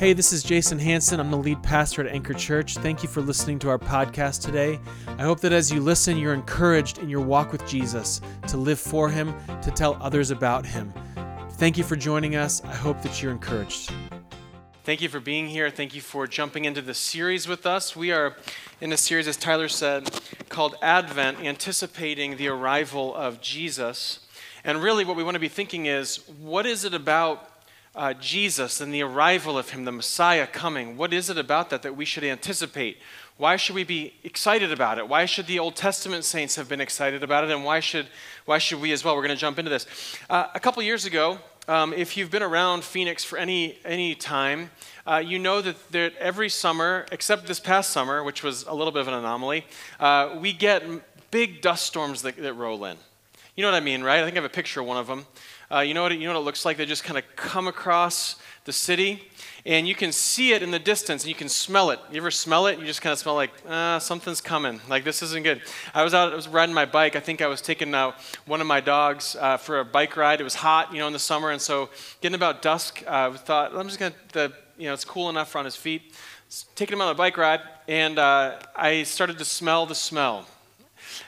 Hey, this is Jason Hanson. I'm the lead pastor at Anchor Church. Thank you for listening to our podcast today. I hope that as you listen, you're encouraged in your walk with Jesus to live for Him, to tell others about Him. Thank you for joining us. I hope that you're encouraged. Thank you for being here. Thank you for jumping into the series with us. We are in a series, as Tyler said, called Advent, anticipating the arrival of Jesus. And really, what we want to be thinking is what is it about uh, Jesus and the arrival of him, the Messiah coming, what is it about that that we should anticipate? Why should we be excited about it? Why should the Old Testament saints have been excited about it? And why should, why should we as well? We're going to jump into this. Uh, a couple years ago, um, if you've been around Phoenix for any, any time, uh, you know that there, every summer, except this past summer, which was a little bit of an anomaly, uh, we get big dust storms that, that roll in. You know what I mean, right? I think I have a picture of one of them. Uh, you, know what it, you know what it looks like? They just kind of come across the city, and you can see it in the distance, and you can smell it. You ever smell it? You just kind of smell like, uh, something's coming. Like, this isn't good. I was out, I was riding my bike. I think I was taking uh, one of my dogs uh, for a bike ride. It was hot, you know, in the summer, and so getting about dusk, uh, I thought, I'm just going to, you know, it's cool enough on his feet. Taking him on a bike ride, and uh, I started to smell the smell.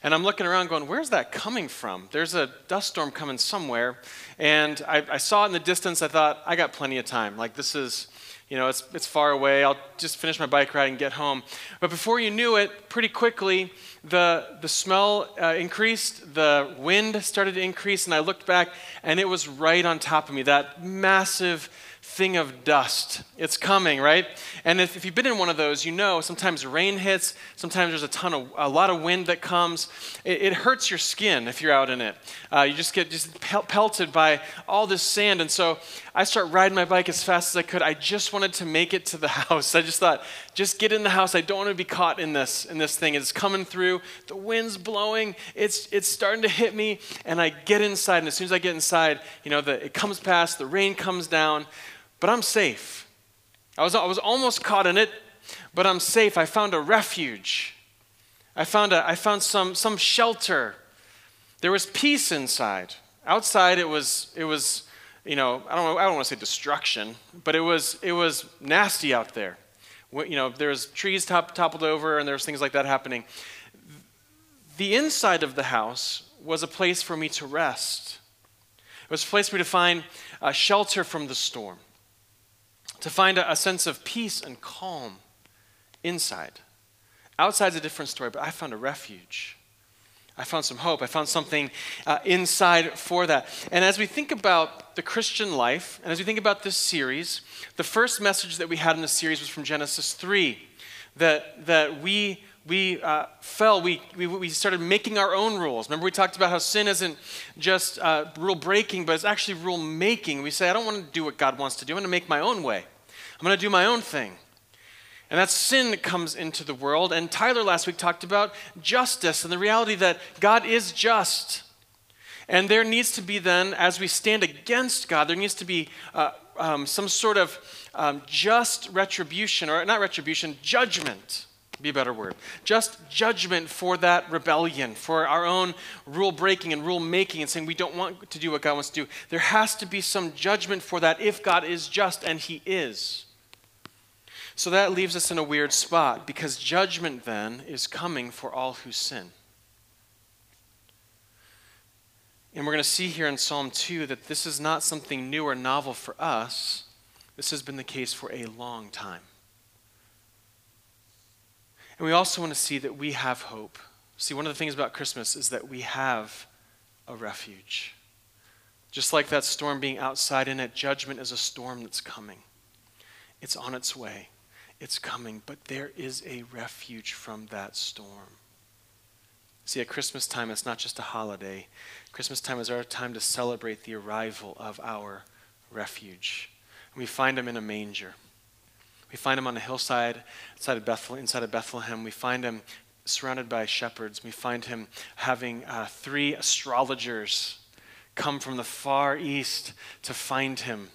And I'm looking around going, where's that coming from? There's a dust storm coming somewhere. And I, I saw it in the distance. I thought, I got plenty of time. Like, this is, you know, it's, it's far away. I'll just finish my bike ride and get home. But before you knew it, pretty quickly, the, the smell uh, increased, the wind started to increase, and I looked back, and it was right on top of me. That massive thing of dust. It's coming, right? And if, if, you've been in one of those, you know sometimes rain hits, sometimes there's a ton of, a lot of wind that comes. It, it hurts your skin if you're out in it. Uh, you just get just pelted by all this sand. And so I start riding my bike as fast as I could. I just wanted to make it to the house. I just thought, just get in the house. I don't want to be caught in this, in this thing. It's coming through. The wind's blowing. It's, it's starting to hit me. And I get inside. And as soon as I get inside, you know, the, it comes past, the rain comes down but I'm safe. I was, I was almost caught in it, but I'm safe. I found a refuge. I found, a, I found some, some shelter. There was peace inside. Outside, it was, it was you know, I don't, I don't want to say destruction, but it was, it was nasty out there. You know, there's trees top, toppled over and there's things like that happening. The inside of the house was a place for me to rest. It was a place for me to find uh, shelter from the storm to find a, a sense of peace and calm inside. Outside's a different story, but I found a refuge. I found some hope. I found something uh, inside for that. And as we think about the Christian life, and as we think about this series, the first message that we had in the series was from Genesis 3 that, that we, we uh, fell, we, we, we started making our own rules. Remember, we talked about how sin isn't just uh, rule breaking, but it's actually rule making. We say, I don't want to do what God wants to do, I'm going to make my own way. I'm going to do my own thing. And that sin comes into the world. And Tyler last week talked about justice and the reality that God is just. And there needs to be then, as we stand against God, there needs to be uh, um, some sort of um, just retribution, or not retribution, judgment be a better word. Just judgment for that rebellion, for our own rule breaking and rule making, and saying we don't want to do what God wants to do. There has to be some judgment for that if God is just, and He is. So that leaves us in a weird spot because judgment then is coming for all who sin. And we're going to see here in Psalm 2 that this is not something new or novel for us. This has been the case for a long time. And we also want to see that we have hope. See, one of the things about Christmas is that we have a refuge. Just like that storm being outside in it, judgment is a storm that's coming. It's on its way. It's coming, but there is a refuge from that storm. See, at Christmas time, it's not just a holiday. Christmas time is our time to celebrate the arrival of our refuge. And we find him in a manger. We find him on a hillside inside of Bethlehem. Inside of Bethlehem. We find him surrounded by shepherds. We find him having uh, three astrologers come from the far east to find him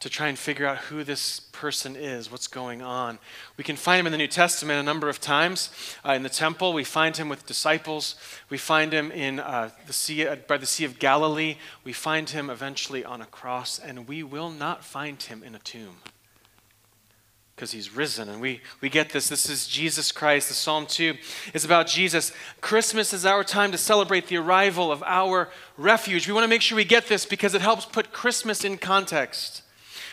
to try and figure out who this person is, what's going on. We can find him in the New Testament a number of times. Uh, in the temple, we find him with disciples. We find him in uh, the sea, uh, by the Sea of Galilee. We find him eventually on a cross, and we will not find him in a tomb. because he's risen. And we, we get this. This is Jesus Christ. The Psalm 2 is about Jesus. Christmas is our time to celebrate the arrival of our refuge. We want to make sure we get this because it helps put Christmas in context.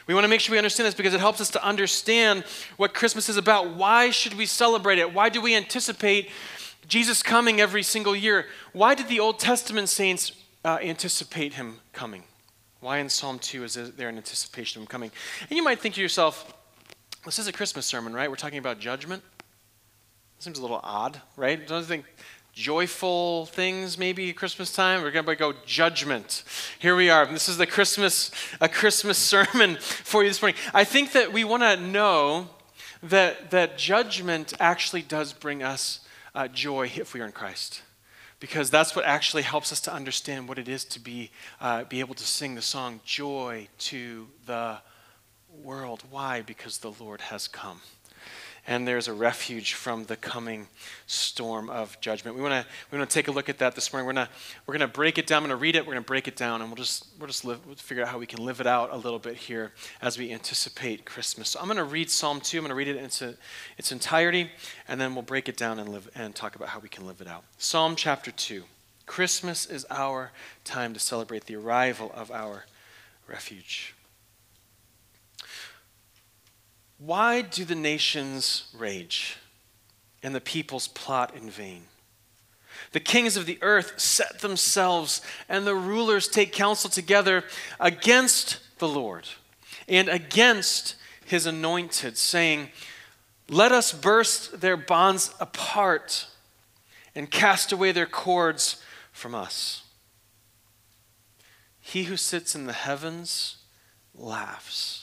We want to make sure we understand this because it helps us to understand what Christmas is about. Why should we celebrate it? Why do we anticipate Jesus coming every single year? Why did the Old Testament saints uh, anticipate him coming? Why in Psalm 2 is there an anticipation of him coming? And you might think to yourself, this is a Christmas sermon, right? We're talking about judgment. Seems a little odd, right? Don't you think joyful things maybe Christmas time? We're going to go judgment. Here we are. This is the Christmas a Christmas sermon for you this morning. I think that we want to know that that judgment actually does bring us uh, joy if we are in Christ. Because that's what actually helps us to understand what it is to be, uh, be able to sing the song, Joy to the world. Why? Because the Lord has come. And there's a refuge from the coming storm of judgment. We want to we want to take a look at that this morning. We're gonna we're gonna break it down. I'm gonna read it. We're gonna break it down, and we'll just we'll just live, we'll figure out how we can live it out a little bit here as we anticipate Christmas. So I'm gonna read Psalm two. I'm gonna read it in its, its entirety, and then we'll break it down and live and talk about how we can live it out. Psalm chapter two. Christmas is our time to celebrate the arrival of our refuge. Why do the nations rage and the peoples plot in vain? The kings of the earth set themselves, and the rulers take counsel together against the Lord and against his anointed, saying, Let us burst their bonds apart and cast away their cords from us. He who sits in the heavens laughs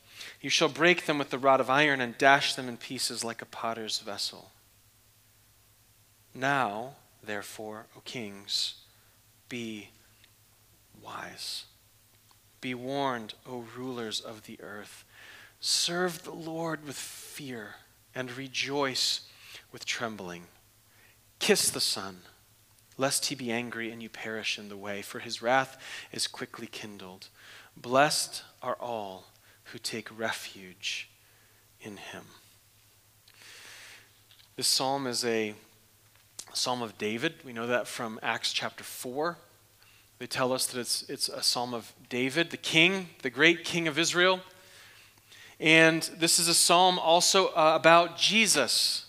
You shall break them with the rod of iron and dash them in pieces like a potter's vessel. Now, therefore, O kings, be wise. Be warned, O rulers of the earth. Serve the Lord with fear and rejoice with trembling. Kiss the Son, lest he be angry and you perish in the way, for his wrath is quickly kindled. Blessed are all who take refuge in him. This psalm is a psalm of David. We know that from Acts chapter 4. They tell us that it's, it's a psalm of David, the king, the great king of Israel. And this is a psalm also uh, about Jesus.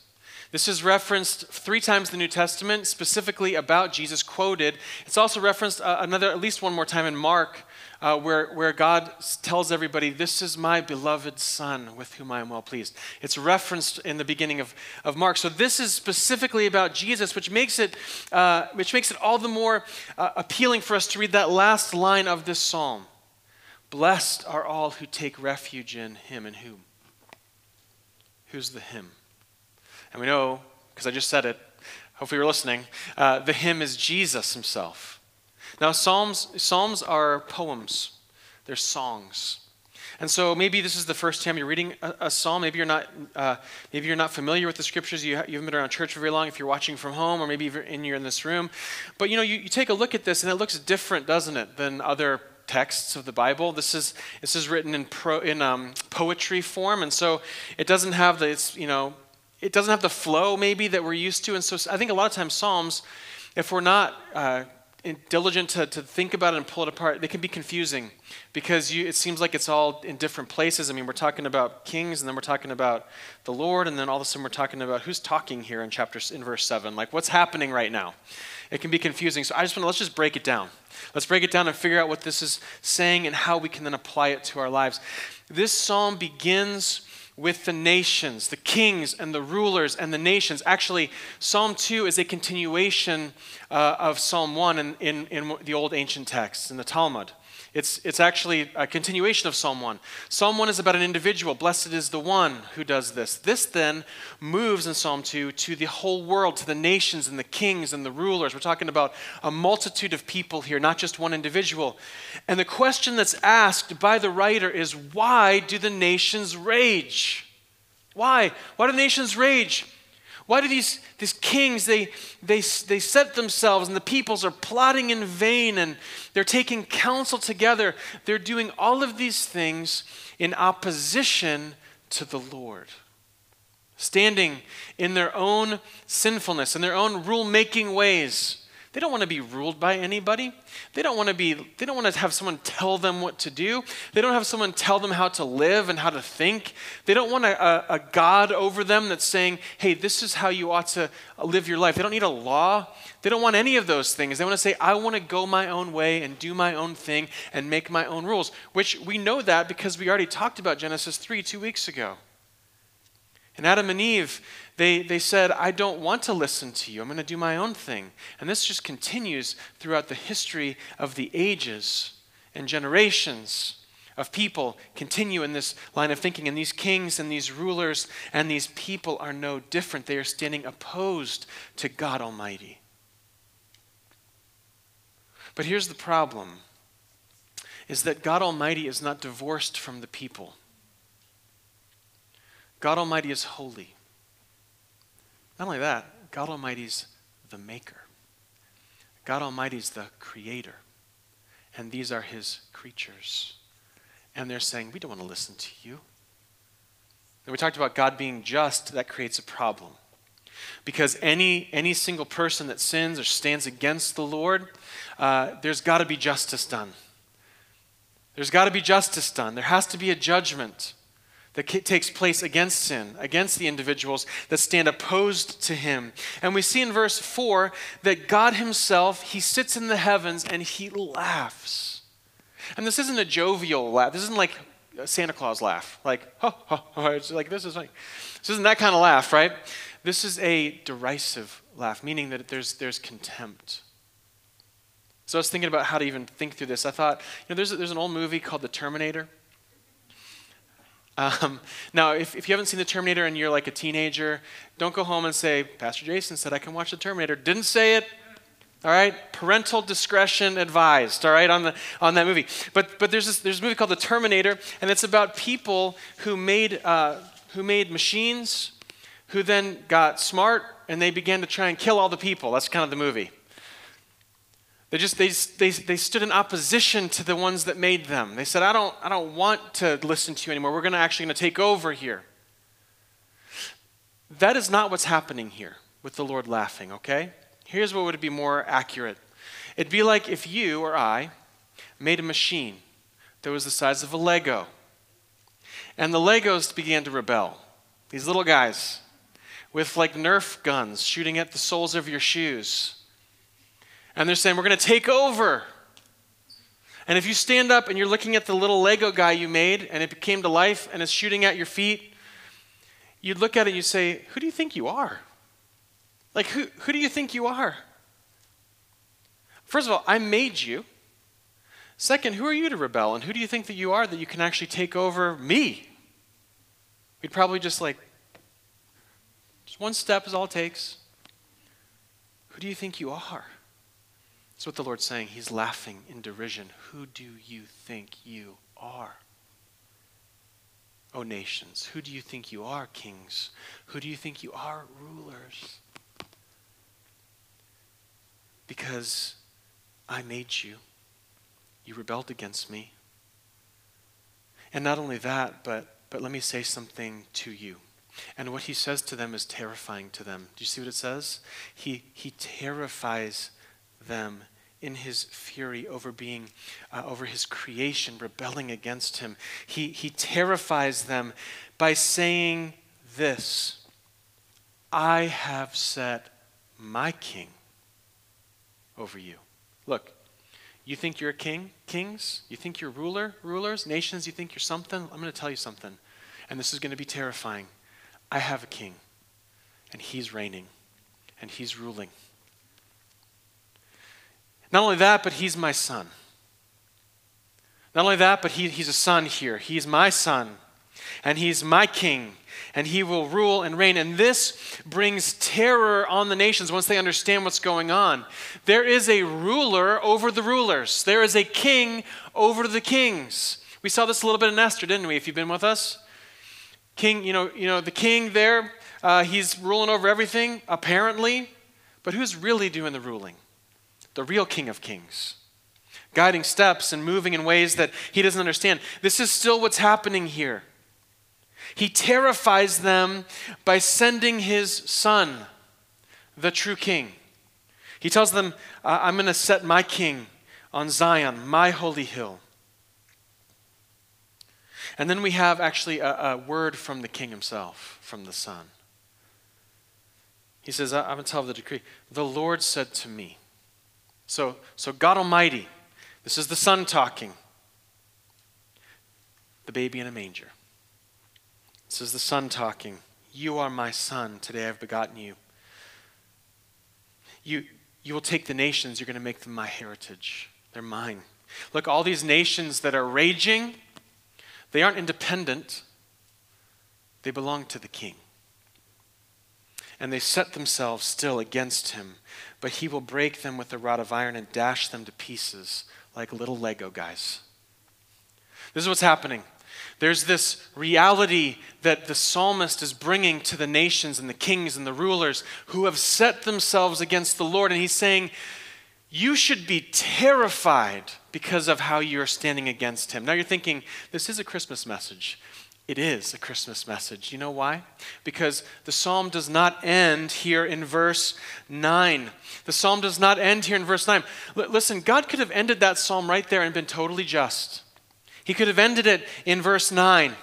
This is referenced three times in the New Testament, specifically about Jesus, quoted. It's also referenced uh, another, at least one more time in Mark, uh, where, where God tells everybody, This is my beloved Son with whom I am well pleased. It's referenced in the beginning of, of Mark. So this is specifically about Jesus, which makes it, uh, which makes it all the more uh, appealing for us to read that last line of this psalm. Blessed are all who take refuge in him and whom? Who's the him? And we know, because I just said it, hopefully you're listening, uh, the him is Jesus himself. Now, Psalms, Psalms are poems, they're songs. And so maybe this is the first time you're reading a, a psalm. Maybe you're not, uh, maybe you're not familiar with the scriptures. You, ha- you haven't been around church for very long. If you're watching from home, or maybe you're in, you're in this room, but you know, you, you take a look at this, and it looks different, doesn't it, than other texts of the Bible. This is this is written in pro, in um, poetry form, and so it doesn't have the it's, you know it doesn't have the flow maybe that we're used to. And so I think a lot of times Psalms, if we're not uh, diligent to, to think about it and pull it apart, they can be confusing because you, it seems like it's all in different places. I mean, we're talking about kings, and then we're talking about the Lord, and then all of a sudden we're talking about who's talking here in chapter in verse seven. Like, what's happening right now? It can be confusing. So I just want to let's just break it down. Let's break it down and figure out what this is saying and how we can then apply it to our lives. This psalm begins with the nations, the kings and the rulers and the nations. Actually, Psalm 2 is a continuation uh, of Psalm 1 in, in, in, the old ancient texts, in the Talmud. It's, it's actually a continuation of Psalm 1. Psalm 1 is about an individual. Blessed is the one who does this. This then moves in Psalm 2 to the whole world, to the nations and the kings and the rulers. We're talking about a multitude of people here, not just one individual. And the question that's asked by the writer is why do the nations rage? Why? Why do the nations rage? Why do these, these kings, they, they, they set themselves and the peoples are plotting in vain and they're taking counsel together. They're doing all of these things in opposition to the Lord. Standing in their own sinfulness, in their own rule making ways. They don't want to be ruled by anybody. They don't want to be they don't want to have someone tell them what to do. They don't have someone tell them how to live and how to think. They don't want a, a, a God over them that's saying, "Hey, this is how you ought to live your life." They don't need a law. They don't want any of those things. They want to say, "I want to go my own way and do my own thing and make my own rules." Which we know that because we already talked about Genesis 3 2 weeks ago. And Adam and Eve, they, they said, I don't want to listen to you. I'm going to do my own thing. And this just continues throughout the history of the ages and generations of people continue in this line of thinking. And these kings and these rulers and these people are no different. They are standing opposed to God Almighty. But here's the problem is that God Almighty is not divorced from the people. God Almighty is holy. Not only that, God Almighty is the maker. God Almighty is the creator. And these are his creatures. And they're saying, We don't want to listen to you. And we talked about God being just, that creates a problem. Because any, any single person that sins or stands against the Lord, uh, there's got to be justice done. There's got to be justice done. There has to be a judgment that takes place against sin, against the individuals that stand opposed to him. And we see in verse 4 that God himself, he sits in the heavens and he laughs. And this isn't a jovial laugh. This isn't like a Santa Claus laugh. Like, oh, oh, oh. It's like, this is like, this isn't that kind of laugh, right? This is a derisive laugh, meaning that there's, there's contempt. So I was thinking about how to even think through this. I thought, you know, there's, a, there's an old movie called The Terminator. Um, now, if, if you haven't seen The Terminator and you're like a teenager, don't go home and say, Pastor Jason said I can watch The Terminator. Didn't say it. All right, parental discretion advised. All right, on the on that movie. But but there's this, there's a movie called The Terminator, and it's about people who made uh, who made machines, who then got smart and they began to try and kill all the people. That's kind of the movie. They just they, they, they stood in opposition to the ones that made them. They said, I don't, I don't want to listen to you anymore. We're gonna actually gonna take over here. That is not what's happening here with the Lord laughing, okay? Here's what would be more accurate. It'd be like if you or I made a machine that was the size of a Lego. And the Legos began to rebel. These little guys with like Nerf guns shooting at the soles of your shoes and they're saying, We're going to take over. And if you stand up and you're looking at the little Lego guy you made and it came to life and it's shooting at your feet, you'd look at it and you'd say, Who do you think you are? Like, who, who do you think you are? First of all, I made you. Second, who are you to rebel? And who do you think that you are that you can actually take over me? We'd probably just like, just one step is all it takes. Who do you think you are? That's what the Lord's saying. He's laughing in derision. Who do you think you are? O nations, who do you think you are, kings? Who do you think you are, rulers? Because I made you. You rebelled against me. And not only that, but, but let me say something to you. And what he says to them is terrifying to them. Do you see what it says? He, he terrifies them in his fury over being uh, over his creation rebelling against him. He, he terrifies them by saying this i have set my king over you. Look you think you're a king kings? You think you're ruler rulers nations? You think you're something? I'm going to tell you something and this is going to be terrifying. I have a king and he's reigning and he's ruling not only that, but he's my son. Not only that, but he, he's a son here. He's my son, and he's my king, and he will rule and reign. And this brings terror on the nations once they understand what's going on. There is a ruler over the rulers, there is a king over the kings. We saw this a little bit in Esther, didn't we, if you've been with us? King, you know, you know the king there, uh, he's ruling over everything, apparently, but who's really doing the ruling? The real king of kings guiding steps and moving in ways that he doesn't understand. This is still what's happening here. He terrifies them by sending his son, the true king. He tells them, I'm going to set my king on Zion, my holy hill. And then we have actually a, a word from the king himself, from the son. He says, I'm going to tell the decree. The Lord said to me. So, so God Almighty, this is the son talking. The baby in a manger. This is the son talking. You are my son. Today I've begotten you. You, you will take the nations, you're going to make them my heritage. They're mine. Look, all these nations that are raging, they aren't independent, they belong to the king. And they set themselves still against him, but he will break them with a rod of iron and dash them to pieces like little Lego guys. This is what's happening. There's this reality that the psalmist is bringing to the nations and the kings and the rulers who have set themselves against the Lord. And he's saying, You should be terrified because of how you're standing against him. Now you're thinking, This is a Christmas message. It is a Christmas message. You know why? Because the psalm does not end here in verse 9. The psalm does not end here in verse 9. L- listen, God could have ended that psalm right there and been totally just. He could have ended it in verse 9.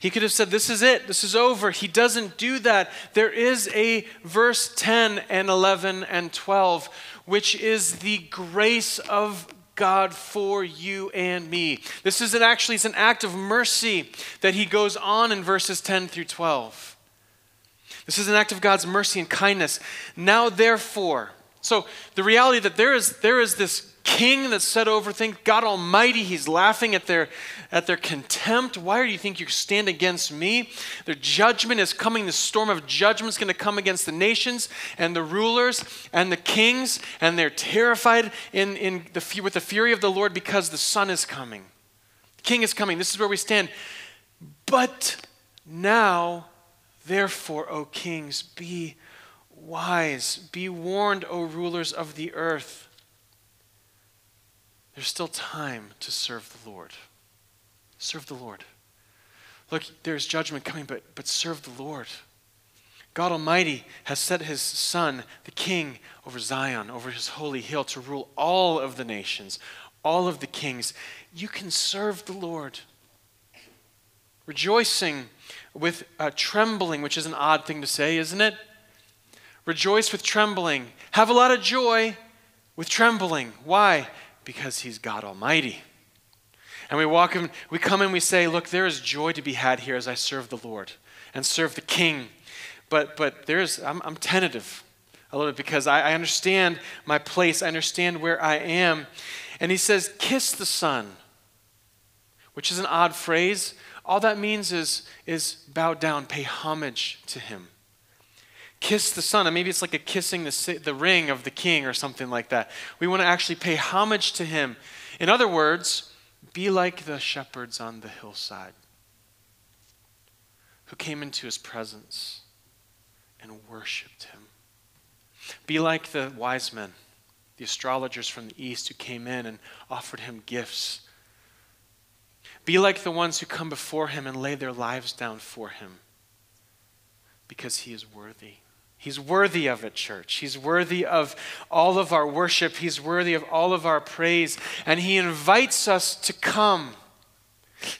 He could have said, This is it, this is over. He doesn't do that. There is a verse 10 and 11 and 12, which is the grace of God for you and me. This is an, actually it's an act of mercy that he goes on in verses 10 through 12. This is an act of God's mercy and kindness. Now therefore, so the reality that there is there is this king that's set over things, God Almighty, he's laughing at their at their contempt. Why do you think you stand against me? Their judgment is coming, the storm of judgment is going to come against the nations and the rulers and the kings, and they're terrified in, in the, with the fury of the Lord because the son is coming. The king is coming. This is where we stand. But now, therefore, O kings, be wise. Be warned, O rulers of the earth. There's still time to serve the Lord. Serve the Lord. Look, there's judgment coming, but, but serve the Lord. God Almighty has set his Son, the King, over Zion, over his holy hill, to rule all of the nations, all of the kings. You can serve the Lord. Rejoicing with uh, trembling, which is an odd thing to say, isn't it? Rejoice with trembling. Have a lot of joy with trembling. Why? Because he's God Almighty. And we walk in, we come and we say, Look, there is joy to be had here as I serve the Lord and serve the King. But but there's I'm, I'm tentative a little bit because I, I understand my place, I understand where I am. And he says, Kiss the Son, which is an odd phrase. All that means is, is bow down, pay homage to him kiss the son. And maybe it's like a kissing the, the ring of the king or something like that. We want to actually pay homage to him. In other words, be like the shepherds on the hillside who came into his presence and worshiped him. Be like the wise men, the astrologers from the east who came in and offered him gifts. Be like the ones who come before him and lay their lives down for him because he is worthy. He's worthy of it, church. He's worthy of all of our worship. He's worthy of all of our praise. And He invites us to come.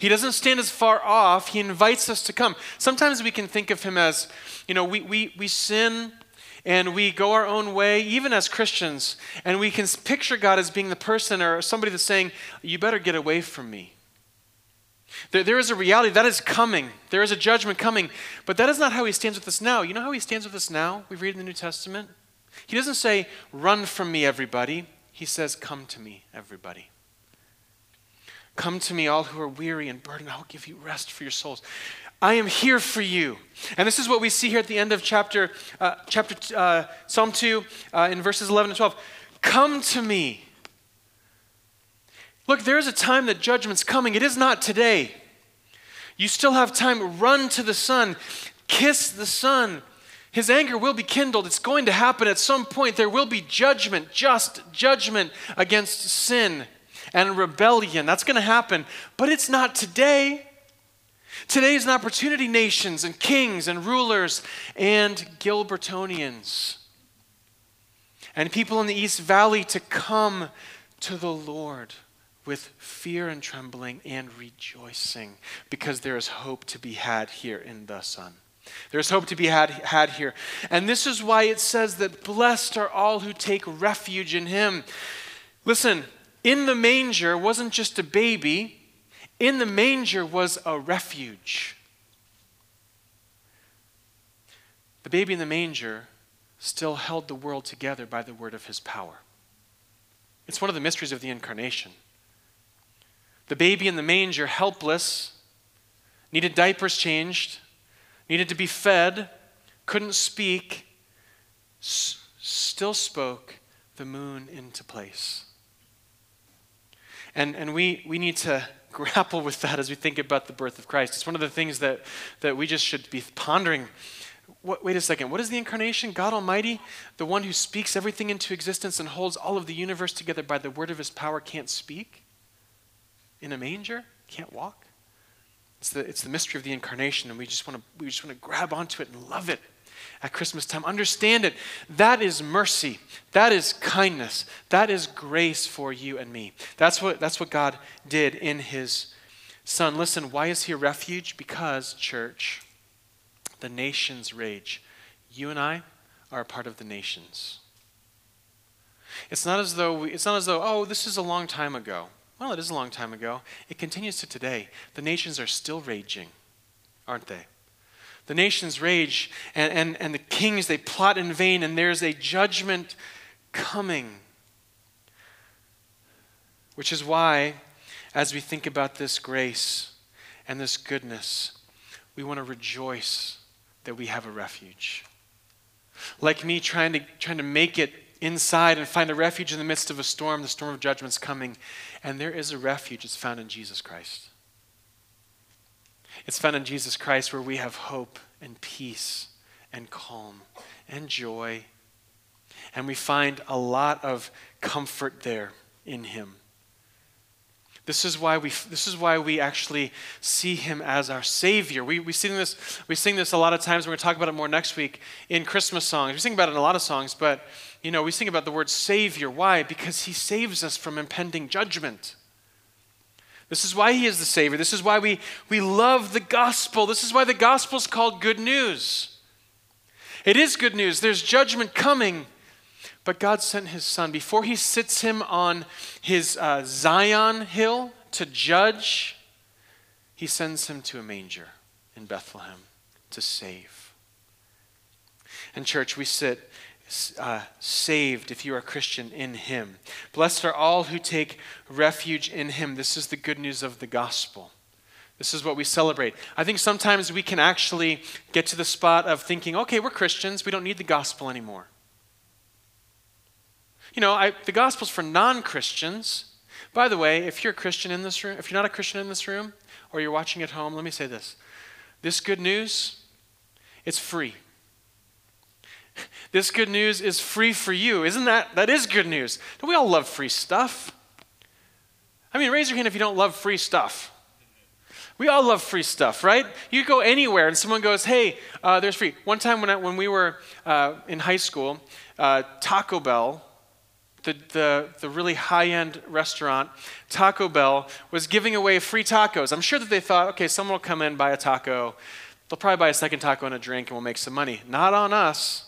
He doesn't stand as far off, He invites us to come. Sometimes we can think of Him as, you know, we, we, we sin and we go our own way, even as Christians, and we can picture God as being the person or somebody that's saying, You better get away from me. There, there is a reality that is coming. There is a judgment coming. But that is not how he stands with us now. You know how he stands with us now? We read in the New Testament. He doesn't say, Run from me, everybody. He says, Come to me, everybody. Come to me, all who are weary and burdened. I will give you rest for your souls. I am here for you. And this is what we see here at the end of chapter, uh, chapter uh, Psalm 2 uh, in verses 11 and 12. Come to me. Look, there is a time that judgment's coming. It is not today. You still have time. Run to the Son, kiss the Son. His anger will be kindled. It's going to happen at some point. There will be judgment, just judgment against sin and rebellion. That's going to happen, but it's not today. Today is an opportunity, nations and kings and rulers and Gilbertonians and people in the East Valley to come to the Lord with fear and trembling and rejoicing because there is hope to be had here in the Son. There's hope to be had, had here. And this is why it says that blessed are all who take refuge in Him. Listen, in the manger wasn't just a baby, in the manger was a refuge. The baby in the manger still held the world together by the word of his power. It's one of the mysteries of the incarnation. The baby in the manger, helpless, needed diapers changed, needed to be fed, couldn't speak, s- still spoke the moon into place. And, and we, we need to grapple with that as we think about the birth of Christ. It's one of the things that, that we just should be pondering. What, wait a second. What is the incarnation? God Almighty, the one who speaks everything into existence and holds all of the universe together by the word of his power, can't speak? In a manger? Can't walk? It's the, it's the mystery of the incarnation, and we just want to we just want to grab onto it and love it at Christmas time. Understand it. That is mercy. That is kindness. That is grace for you and me. That's what, that's what God did in his Son. Listen, why is he a refuge? Because, church, the nations rage. You and I are a part of the nations. It's not as though we, it's not as though, oh, this is a long time ago. Well, it is a long time ago. It continues to today. The nations are still raging, aren't they? The nations rage, and, and, and the kings, they plot in vain, and there's a judgment coming. Which is why, as we think about this grace and this goodness, we want to rejoice that we have a refuge. Like me trying to, trying to make it inside and find a refuge in the midst of a storm, the storm of judgment's coming. And there is a refuge, it's found in Jesus Christ. It's found in Jesus Christ where we have hope and peace and calm and joy. And we find a lot of comfort there in Him. This is why we, this is why we actually see him as our Savior. We, we, sing this, we sing this a lot of times. We're going to talk about it more next week in Christmas songs. We sing about it in a lot of songs, but you know, we sing about the word Savior. Why? Because he saves us from impending judgment. This is why he is the Savior. This is why we, we love the gospel. This is why the gospel is called good news. It is good news. There's judgment coming, but God sent his son. Before he sits him on his uh, Zion hill to judge, he sends him to a manger in Bethlehem to save. And, church, we sit uh, saved if you are a Christian in Him. Blessed are all who take refuge in Him. This is the good news of the gospel. This is what we celebrate. I think sometimes we can actually get to the spot of thinking, okay, we're Christians, we don't need the gospel anymore. You know, I, the gospel's for non Christians. By the way, if you're a Christian in this room, if you're not a Christian in this room, or you're watching at home, let me say this. This good news, it's free. This good news is free for you. Isn't that? That is good news. Don't we all love free stuff? I mean, raise your hand if you don't love free stuff. We all love free stuff, right? You go anywhere and someone goes, hey, uh, there's free. One time when, I, when we were uh, in high school, uh, Taco Bell, the, the, the really high end restaurant, Taco Bell, was giving away free tacos. I'm sure that they thought, okay, someone will come in, buy a taco. They'll probably buy a second taco and a drink, and we'll make some money. Not on us.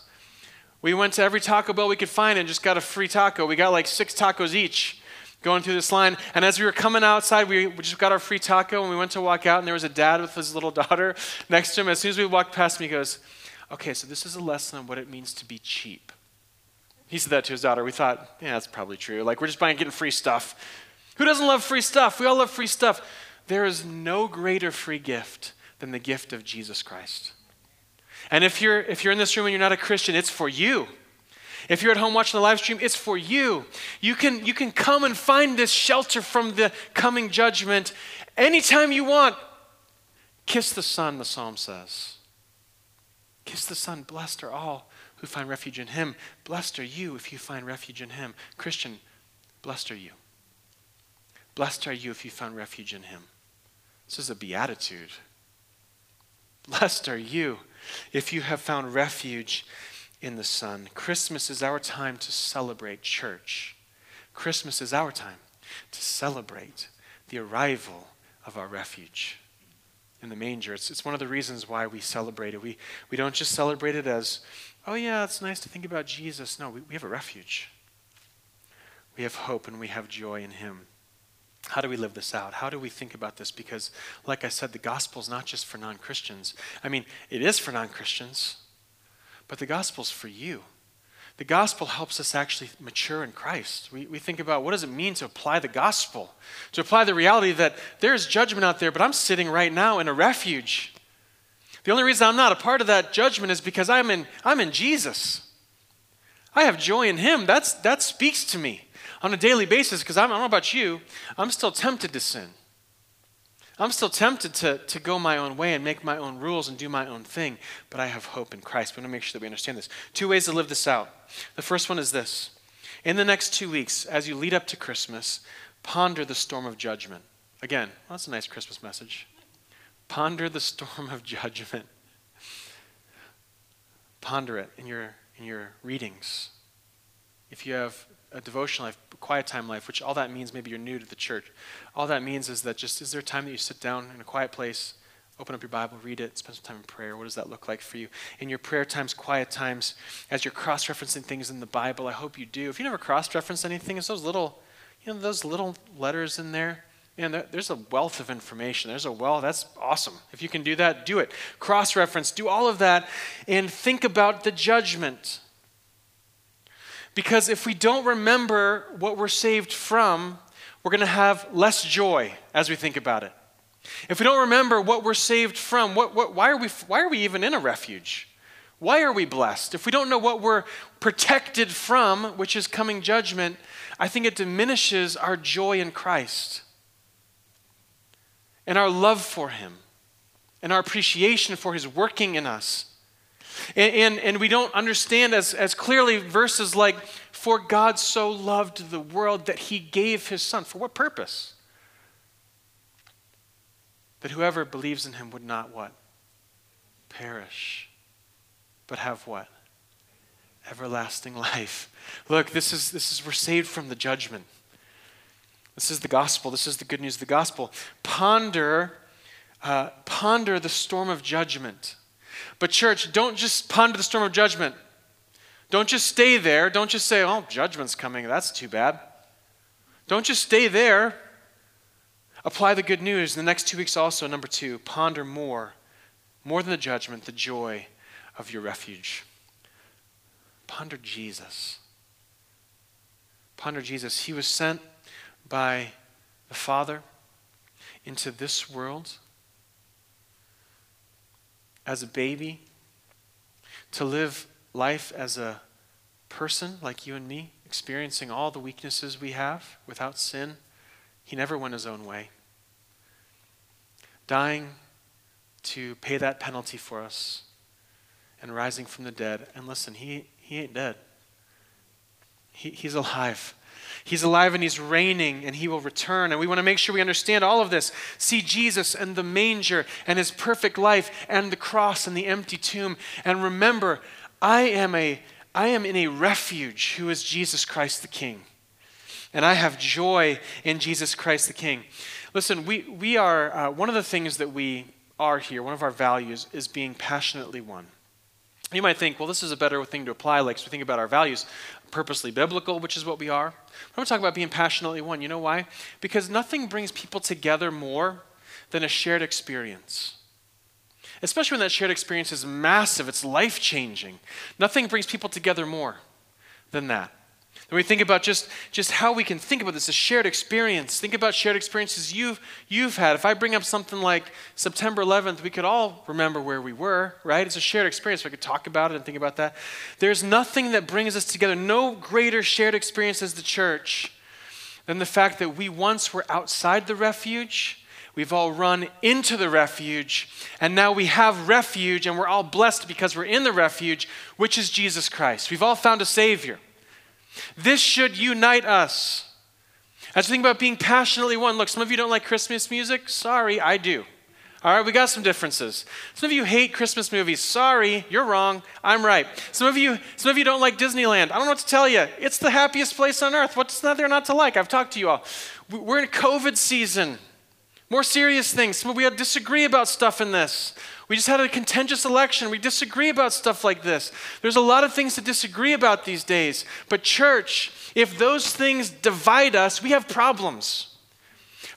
We went to every Taco Bell we could find and just got a free taco. We got like six tacos each going through this line. And as we were coming outside, we just got our free taco and we went to walk out, and there was a dad with his little daughter next to him. As soon as we walked past him, he goes, Okay, so this is a lesson on what it means to be cheap. He said that to his daughter. We thought, yeah, that's probably true. Like, we're just buying, getting free stuff. Who doesn't love free stuff? We all love free stuff. There is no greater free gift than the gift of Jesus Christ. And if you're, if you're in this room and you're not a Christian, it's for you. If you're at home watching the live stream, it's for you. You can, you can come and find this shelter from the coming judgment anytime you want. Kiss the Son, the psalm says. Kiss the Son. Blessed are all who find refuge in him. Blessed are you if you find refuge in him. Christian, blessed are you. Blessed are you if you find refuge in him. This is a beatitude. Blessed are you if you have found refuge in the Son. Christmas is our time to celebrate church. Christmas is our time to celebrate the arrival of our refuge in the manger. It's, it's one of the reasons why we celebrate it. We, we don't just celebrate it as, oh, yeah, it's nice to think about Jesus. No, we, we have a refuge. We have hope and we have joy in Him. How do we live this out? How do we think about this? Because, like I said, the gospel is not just for non Christians. I mean, it is for non Christians, but the gospel is for you. The gospel helps us actually mature in Christ. We, we think about what does it mean to apply the gospel? To apply the reality that there's judgment out there, but I'm sitting right now in a refuge. The only reason I'm not a part of that judgment is because I'm in, I'm in Jesus. I have joy in Him. That's, that speaks to me on a daily basis because I don't know about you, I'm still tempted to sin. I'm still tempted to, to go my own way and make my own rules and do my own thing, but I have hope in Christ. We want to make sure that we understand this. Two ways to live this out. The first one is this In the next two weeks, as you lead up to Christmas, ponder the storm of judgment. Again, well, that's a nice Christmas message. Ponder the storm of judgment. Ponder it in your, in your readings. If you have a devotional life, quiet time life, which all that means, maybe you're new to the church. All that means is that just is there a time that you sit down in a quiet place, open up your Bible, read it, spend some time in prayer? What does that look like for you? In your prayer times, quiet times, as you're cross referencing things in the Bible, I hope you do. If you never cross reference anything, it's those little, you know, those little letters in there. Man, there's a wealth of information. There's a well, that's awesome. If you can do that, do it. Cross reference, do all of that, and think about the judgment because if we don't remember what we're saved from, we're going to have less joy as we think about it. If we don't remember what we're saved from, what, what, why, are we, why are we even in a refuge? Why are we blessed? If we don't know what we're protected from, which is coming judgment, I think it diminishes our joy in Christ and our love for Him and our appreciation for His working in us. And, and, and, we don't understand as, as clearly verses like, For God so loved the world that he gave his son. For what purpose? That whoever believes in him would not what? Perish, but have what? Everlasting life. Look, this is, this is, we're saved from the judgment. This is the gospel. This is the good news of the gospel. Ponder, uh, ponder the storm of judgment but, church, don't just ponder the storm of judgment. Don't just stay there. Don't just say, oh, judgment's coming. That's too bad. Don't just stay there. Apply the good news. In the next two weeks, also, number two, ponder more, more than the judgment, the joy of your refuge. Ponder Jesus. Ponder Jesus. He was sent by the Father into this world as a baby, to live life as a person like you and me, experiencing all the weaknesses we have without sin. He never went his own way. Dying to pay that penalty for us and rising from the dead. And listen, he, he ain't dead, he, he's alive. He's alive and he's reigning and he will return. And we want to make sure we understand all of this. See Jesus and the manger and his perfect life and the cross and the empty tomb. And remember, I am, a, I am in a refuge who is Jesus Christ the King. And I have joy in Jesus Christ the King. Listen, we, we are, uh, one of the things that we are here, one of our values, is being passionately one. You might think, well, this is a better thing to apply, like, so we think about our values purposely biblical, which is what we are. I'm going to talk about being passionately one. You know why? Because nothing brings people together more than a shared experience. Especially when that shared experience is massive, it's life changing. Nothing brings people together more than that. And we think about just, just how we can think about this, a shared experience. Think about shared experiences you've, you've had. If I bring up something like September 11th, we could all remember where we were, right? It's a shared experience. We could talk about it and think about that. There's nothing that brings us together, no greater shared experience as the church than the fact that we once were outside the refuge. We've all run into the refuge, and now we have refuge, and we're all blessed because we're in the refuge, which is Jesus Christ. We've all found a Savior. This should unite us. As we think about being passionately one, look, some of you don't like Christmas music. Sorry, I do. All right, we got some differences. Some of you hate Christmas movies. Sorry, you're wrong. I'm right. Some of you, some of you don't like Disneyland. I don't know what to tell you. It's the happiest place on earth. What's there not to like? I've talked to you all. We're in COVID season. More serious things. Some of we disagree about stuff in this. We just had a contentious election. We disagree about stuff like this. There's a lot of things to disagree about these days. But, church, if those things divide us, we have problems.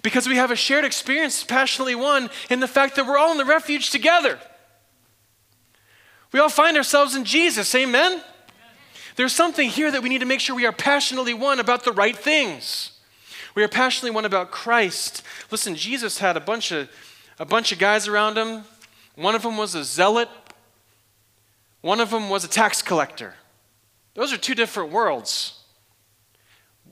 Because we have a shared experience, passionately one, in the fact that we're all in the refuge together. We all find ourselves in Jesus. Amen? There's something here that we need to make sure we are passionately one about the right things. We are passionately one about Christ. Listen, Jesus had a bunch of a bunch of guys around him one of them was a zealot, one of them was a tax collector. Those are two different worlds.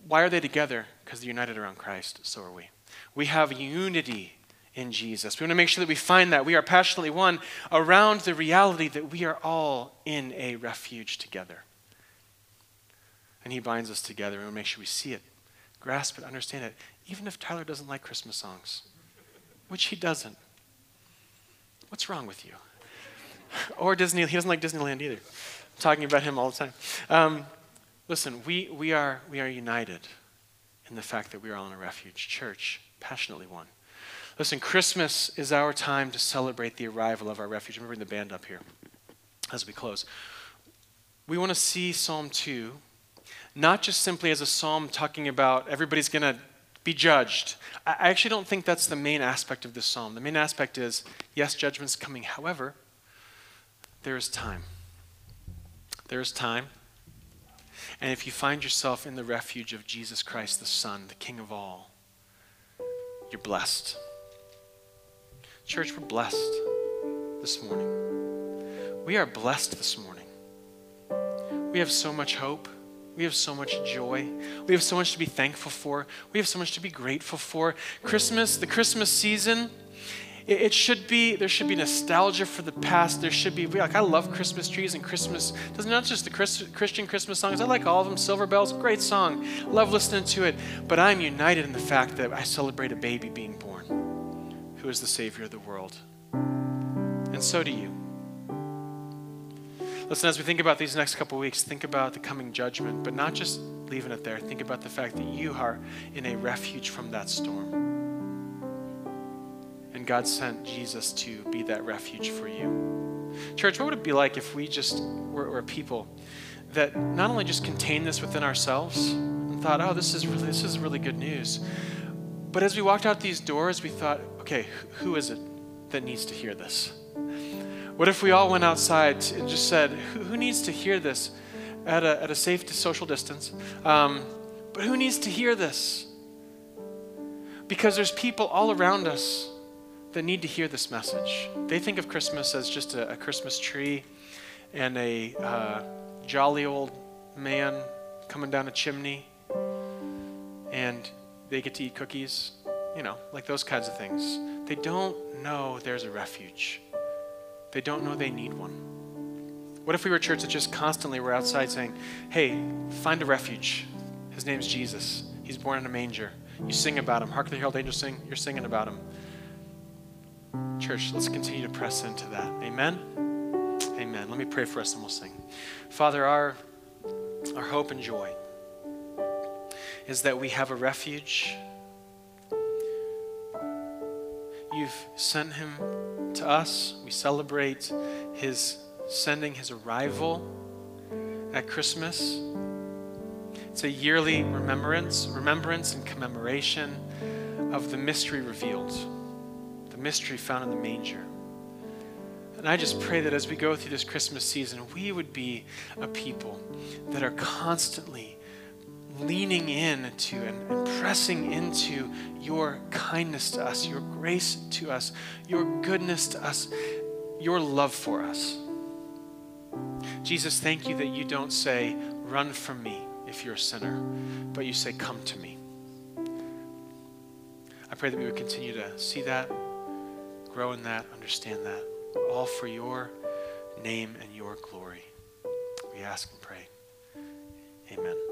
Why are they together? Because they're united around Christ. So are we. We have unity in Jesus. We want to make sure that we find that. We are passionately one around the reality that we are all in a refuge together. And He binds us together. And We want to make sure we see it, grasp it, understand it. Even if Tyler doesn't like Christmas songs, which he doesn't. What's wrong with you? or Disney, he doesn't like Disneyland either. I'm talking about him all the time. Um, listen, we, we, are, we are united in the fact that we are all in a refuge church, passionately one. Listen, Christmas is our time to celebrate the arrival of our refuge. I'm bring the band up here as we close. We want to see Psalm 2 not just simply as a psalm talking about everybody's going to be judged. I actually don't think that's the main aspect of this psalm. The main aspect is yes, judgment's coming. However, there is time. There is time. And if you find yourself in the refuge of Jesus Christ, the Son, the King of all, you're blessed. Church, we're blessed this morning. We are blessed this morning. We have so much hope. We have so much joy. We have so much to be thankful for. We have so much to be grateful for. Christmas, the Christmas season, it, should be, there should be nostalgia for the past. There should be, like, I love Christmas trees and Christmas. Doesn't not just the Chris, Christian Christmas songs. I like all of them. Silver Bells, great song. Love listening to it. But I'm united in the fact that I celebrate a baby being born who is the Savior of the world. And so do you. Listen, as we think about these next couple weeks, think about the coming judgment, but not just leaving it there. Think about the fact that you are in a refuge from that storm. And God sent Jesus to be that refuge for you. Church, what would it be like if we just were, were people that not only just contained this within ourselves and thought, oh, this is really, this is really good news, but as we walked out these doors, we thought, okay, who is it that needs to hear this? What if we all went outside and just said, who, needs to hear this at a, at a safe social distance? Um, but who needs to hear this? Because there's people all around us that need to hear this message. They think of Christmas as just a, a Christmas tree and a uh, jolly old man coming down a chimney, and they get to eat cookies, you know, like those kinds of things. They don't know there's a refuge. They don't know they need one. What if we were a church that just constantly were outside saying, hey, find a refuge. His name's Jesus. He's born in a manger. You sing about him. Hark the herald angels sing. You're singing about him. Church, let's continue to press into that. Amen? Amen. Let me pray for us and we'll sing. Father, our, our hope and joy is that we have a refuge. You've sent him to us. We celebrate his sending, his arrival at Christmas. It's a yearly remembrance, remembrance and commemoration of the mystery revealed, the mystery found in the manger. And I just pray that as we go through this Christmas season, we would be a people that are constantly leaning into and, and pressing into your kindness to us, your grace to us, your goodness to us, your love for us. Jesus, thank you that you don't say, run from me if you're a sinner, but you say, come to me. I pray that we would continue to see that, grow in that, understand that, all for your name and your glory. We ask and pray. Amen.